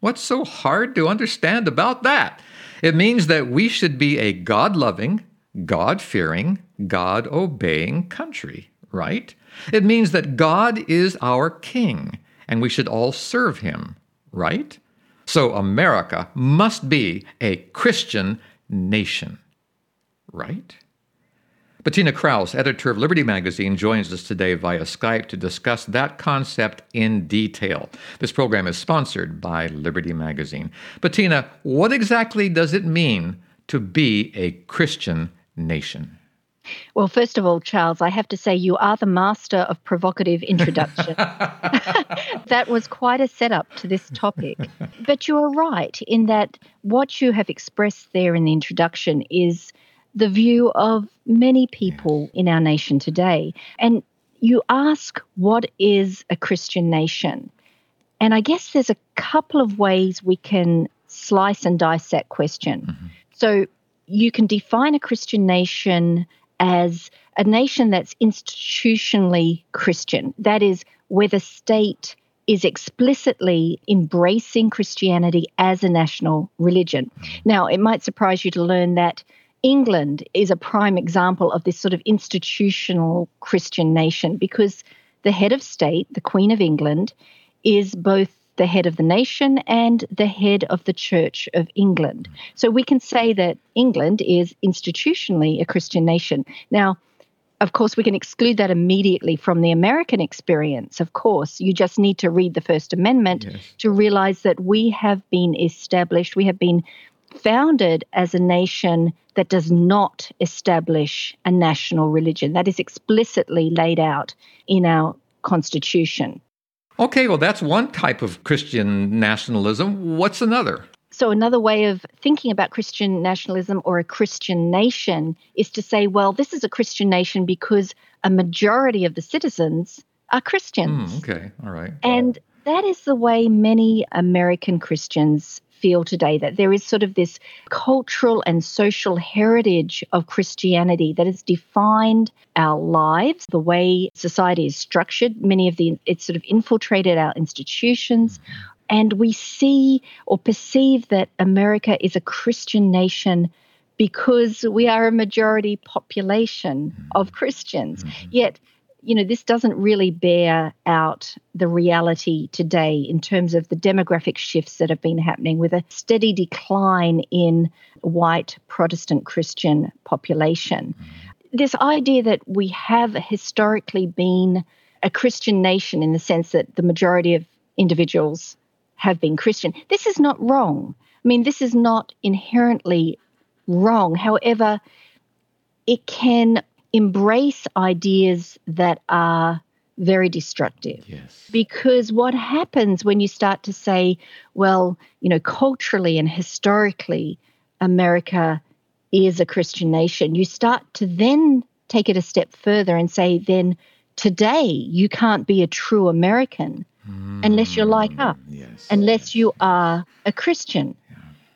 What's so hard to understand about that? It means that we should be a God loving, God fearing, God obeying country, right? It means that God is our king and we should all serve him, right? So America must be a Christian nation, right? Bettina Krause, editor of Liberty Magazine, joins us today via Skype to discuss that concept in detail. This program is sponsored by Liberty Magazine. Bettina, what exactly does it mean to be a Christian nation? Well, first of all, Charles, I have to say you are the master of provocative introduction. that was quite a setup to this topic. But you are right in that what you have expressed there in the introduction is the view of many people in our nation today. And you ask, what is a Christian nation? And I guess there's a couple of ways we can slice and dice that question. Mm-hmm. So you can define a Christian nation as a nation that's institutionally Christian. That is, where the state is explicitly embracing Christianity as a national religion. Mm-hmm. Now, it might surprise you to learn that England is a prime example of this sort of institutional Christian nation because the head of state, the Queen of England, is both the head of the nation and the head of the Church of England. So we can say that England is institutionally a Christian nation. Now, of course, we can exclude that immediately from the American experience. Of course, you just need to read the First Amendment yes. to realize that we have been established, we have been founded as a nation that does not establish a national religion. That is explicitly laid out in our Constitution. Okay, well, that's one type of Christian nationalism. What's another? So, another way of thinking about Christian nationalism or a Christian nation is to say, well, this is a Christian nation because a majority of the citizens are Christians. Mm, okay, all right. And that is the way many American Christians feel today that there is sort of this cultural and social heritage of Christianity that has defined our lives, the way society is structured. Many of the, it's sort of infiltrated our institutions. And we see or perceive that America is a Christian nation because we are a majority population of Christians. Mm-hmm. Yet you know, this doesn't really bear out the reality today in terms of the demographic shifts that have been happening with a steady decline in white Protestant Christian population. This idea that we have historically been a Christian nation in the sense that the majority of individuals have been Christian, this is not wrong. I mean, this is not inherently wrong. However, it can embrace ideas that are very destructive. Yes. Because what happens when you start to say, well, you know, culturally and historically, America is a Christian nation, you start to then take it a step further and say, then today you can't be a true American mm, unless you're like us, yes, unless yes. you are a Christian.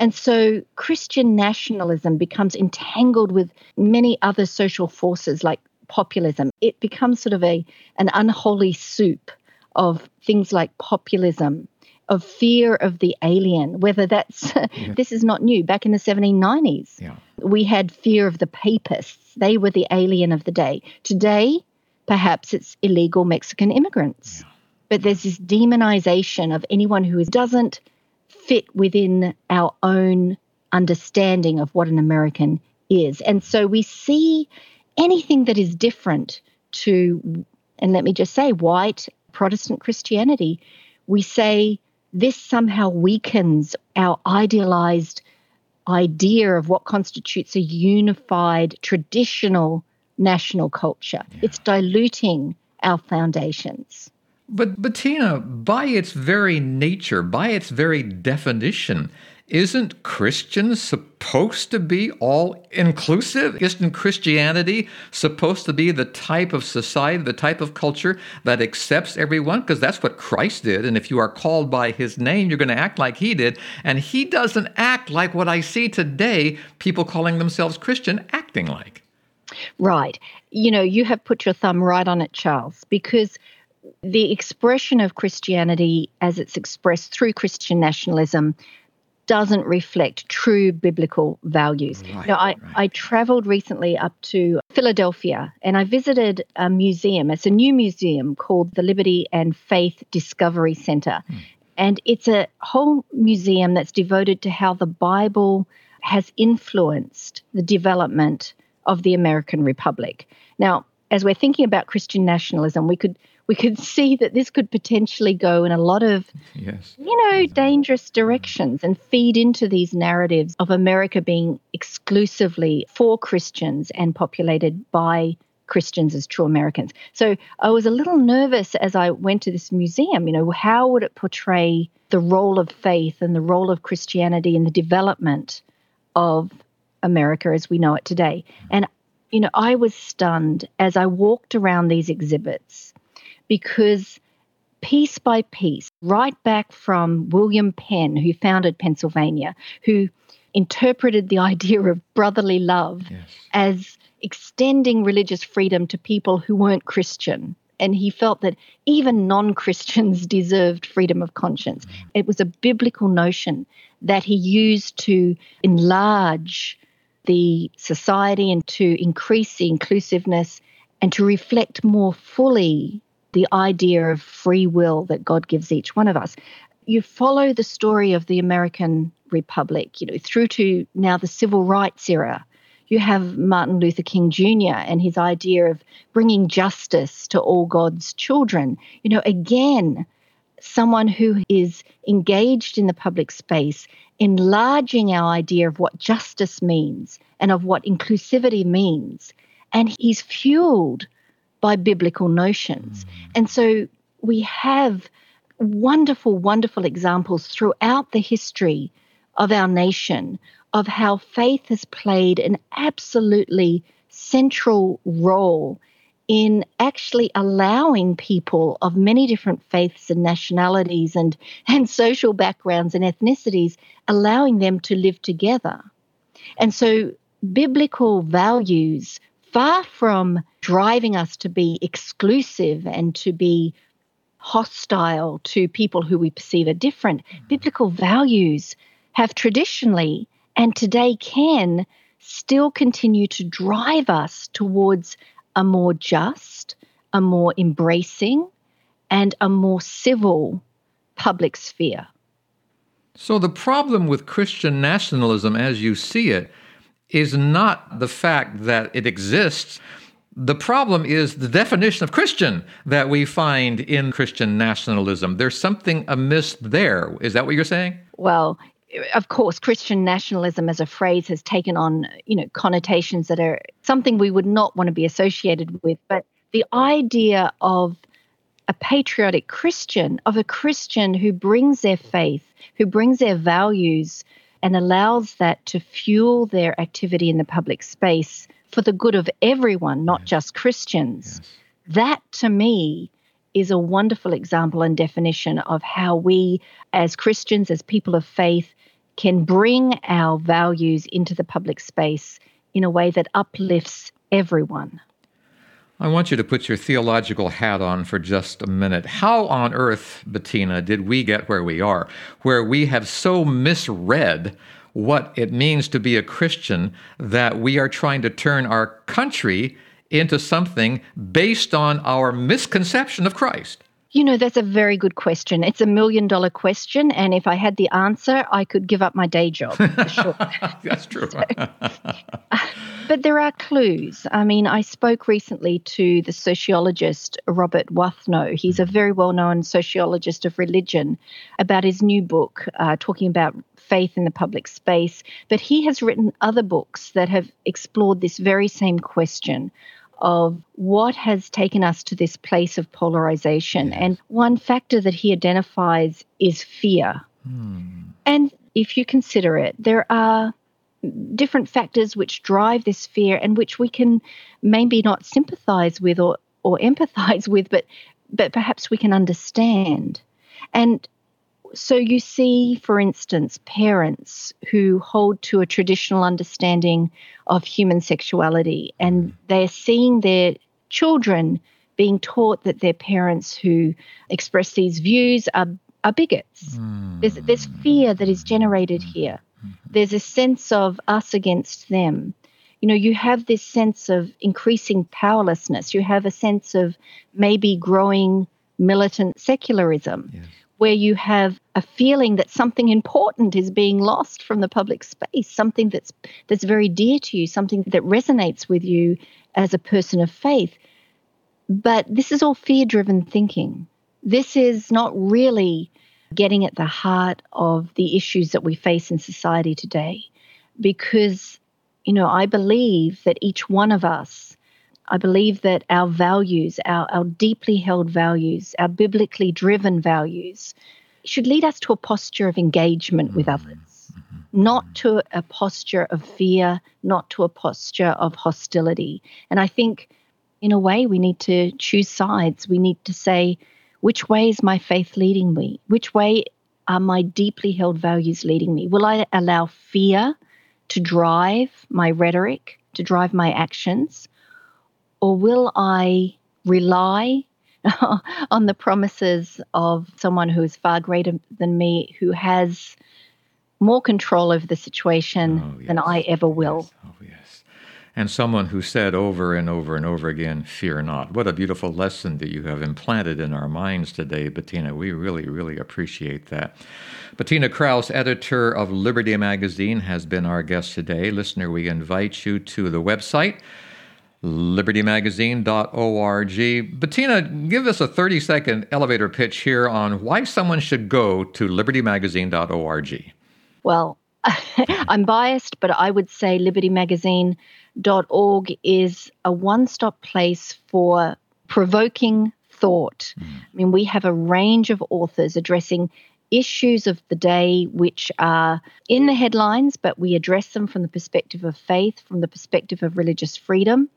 And so Christian nationalism becomes entangled with many other social forces like populism. It becomes sort of a an unholy soup of things like populism, of fear of the alien, whether that's yeah. this is not new. Back in the 1790s, yeah. we had fear of the papists. They were the alien of the day. Today, perhaps it's illegal Mexican immigrants. Yeah. But there's this demonization of anyone who doesn't fit within our own understanding of what an American is. And so we see anything that is different to, and let me just say, white Protestant Christianity, we say this somehow weakens our idealized idea of what constitutes a unified traditional national culture. Yeah. It's diluting our foundations. But Bettina, by its very nature, by its very definition, isn't Christians supposed to be all inclusive? Isn't Christianity supposed to be the type of society, the type of culture that accepts everyone? Because that's what Christ did. And if you are called by his name, you're going to act like he did. And he doesn't act like what I see today, people calling themselves Christian acting like. Right. You know, you have put your thumb right on it, Charles, because the expression of Christianity as it's expressed through Christian nationalism doesn't reflect true biblical values. Right, now, I, right. I traveled recently up to Philadelphia and I visited a museum. It's a new museum called the Liberty and Faith Discovery Center. Hmm. And it's a whole museum that's devoted to how the Bible has influenced the development of the American Republic. Now, as we're thinking about Christian nationalism, we could we could see that this could potentially go in a lot of Yes. you know, dangerous directions and feed into these narratives of America being exclusively for Christians and populated by Christians as true Americans. So I was a little nervous as I went to this museum. You know, how would it portray the role of faith and the role of Christianity in the development of America as we know it today? And, you know, I was stunned as I walked around these exhibits because piece by piece, right back from William Penn, who founded Pennsylvania, who interpreted the idea of brotherly love Yes. as extending religious freedom to people who weren't Christian. And he felt that even non Christians deserved freedom of conscience. Mm. It was a biblical notion that he used to enlarge the society and to increase the inclusiveness and to reflect more fully the idea of free will that God gives each one of us. You follow the story of the American Republic, you know, through to now the civil rights era. You have Martin Luther King Jr. and his idea of bringing justice to all God's children. You know, again, someone who is engaged in the public space, enlarging our idea of what justice means and of what inclusivity means. And he's fueled by biblical notions. Mm. And so we have wonderful, wonderful examples throughout the history of our nation of how faith has played an absolutely central role in actually allowing people of many different faiths and nationalities and, and social backgrounds and ethnicities, allowing them to live together. And so biblical values, far from driving us to be exclusive and to be hostile to people who we perceive are different, mm. biblical values have traditionally and today can still continue to drive us towards a more just, a more embracing, and a more civil public sphere. So the problem with Christian nationalism, as you see it, is not the fact that it exists. The problem is the definition of Christian that we find in Christian nationalism. There's something amiss there. Is that what you're saying? Well, of course, Christian nationalism as a phrase has taken on, you know, connotations that are something we would not want to be associated with. But the idea of a patriotic Christian, of a Christian who brings their faith, who brings their values, and allows that to fuel their activity in the public space for the good of everyone, not just Christians. That to me is a wonderful example and definition of how we, as Christians, as people of faith, can bring our values into the public space in a way that uplifts everyone. I want you to put your theological hat on for just a minute. How on earth, Bettina, did we get where we are, where we have so misread what it means to be a Christian that we are trying to turn our country into something based on our misconception of Christ? You know, that's a very good question. It's a million dollar question. And if I had the answer, I could give up my day job for sure. That's true. But there are clues. I mean, I spoke recently to the sociologist Robert Wuthnow. He's a very well known sociologist of religion about his new book, uh, talking about faith in the public space. But he has written other books that have explored this very same question of what has taken us to this place of polarization. And one factor that he identifies is fear. Hmm. And if you consider it, there are different factors which drive this fear and which we can maybe not sympathize with or, or empathize with, but but perhaps we can understand. And so you see, for instance, parents who hold to a traditional understanding of human sexuality and they're seeing their children being taught that their parents who express these views are, are bigots. Mm. There's, there's fear that is generated here. There's a sense of us against them. You know, you have this sense of increasing powerlessness. You have a sense of maybe growing militant secularism. Yes where you have a feeling that something important is being lost from the public space, something that's that's very dear to you, something that resonates with you as a person of faith. But this is all fear-driven thinking. This is not really getting at the heart of the issues that we face in society today because you know, I believe that each one of us I believe that our values, our, our deeply held values, our biblically driven values, should lead us to a posture of engagement with mm-hmm. others, mm-hmm. not to a posture of fear, not to a posture of hostility. And I think, in a way, we need to choose sides. We need to say, which way is my faith leading me? Which way are my deeply held values leading me? Will I allow fear to drive my rhetoric, to drive my actions? Or will I rely on the promises of someone who is far greater than me, who has more control over the situation oh, yes. than I ever will? Yes. Oh, yes. And someone who said over and over and over again, Fear not. What a beautiful lesson that you have implanted in our minds today, Bettina. We really, really appreciate that. Bettina Krause, editor of Liberty Magazine, has been our guest today. Listener, we invite you to the website libertymagazine.org. Bettina, give us a 30 second elevator pitch here on why someone should go to libertymagazine.org. Well, I'm biased, but I would say libertymagazine.org is a one stop place for provoking thought. Mm. I mean, we have a range of authors addressing issues of the day which are in the headlines, but we address them from the perspective of faith, from the perspective of religious freedom.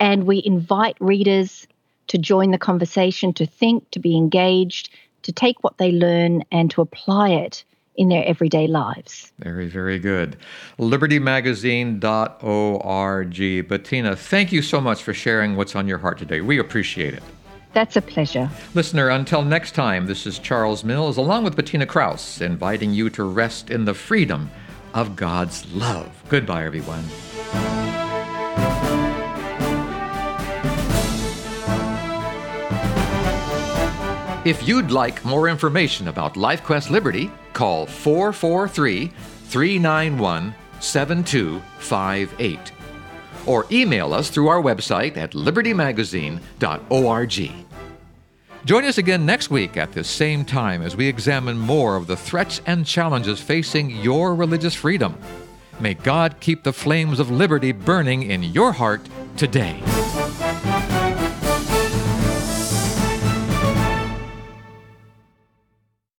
And we invite readers to join the conversation, to think, to be engaged, to take what they learn and to apply it in their everyday lives. Very, very good. LibertyMagazine.org. Bettina, thank you so much for sharing what's on your heart today. We appreciate it. That's a pleasure. Listener, until next time, this is Charles Mills, along with Bettina Krause, inviting you to rest in the freedom of God's love. Goodbye, everyone. If you'd like more information about LifeQuest Liberty, call 443 391 7258 or email us through our website at libertymagazine.org. Join us again next week at the same time as we examine more of the threats and challenges facing your religious freedom. May God keep the flames of liberty burning in your heart today.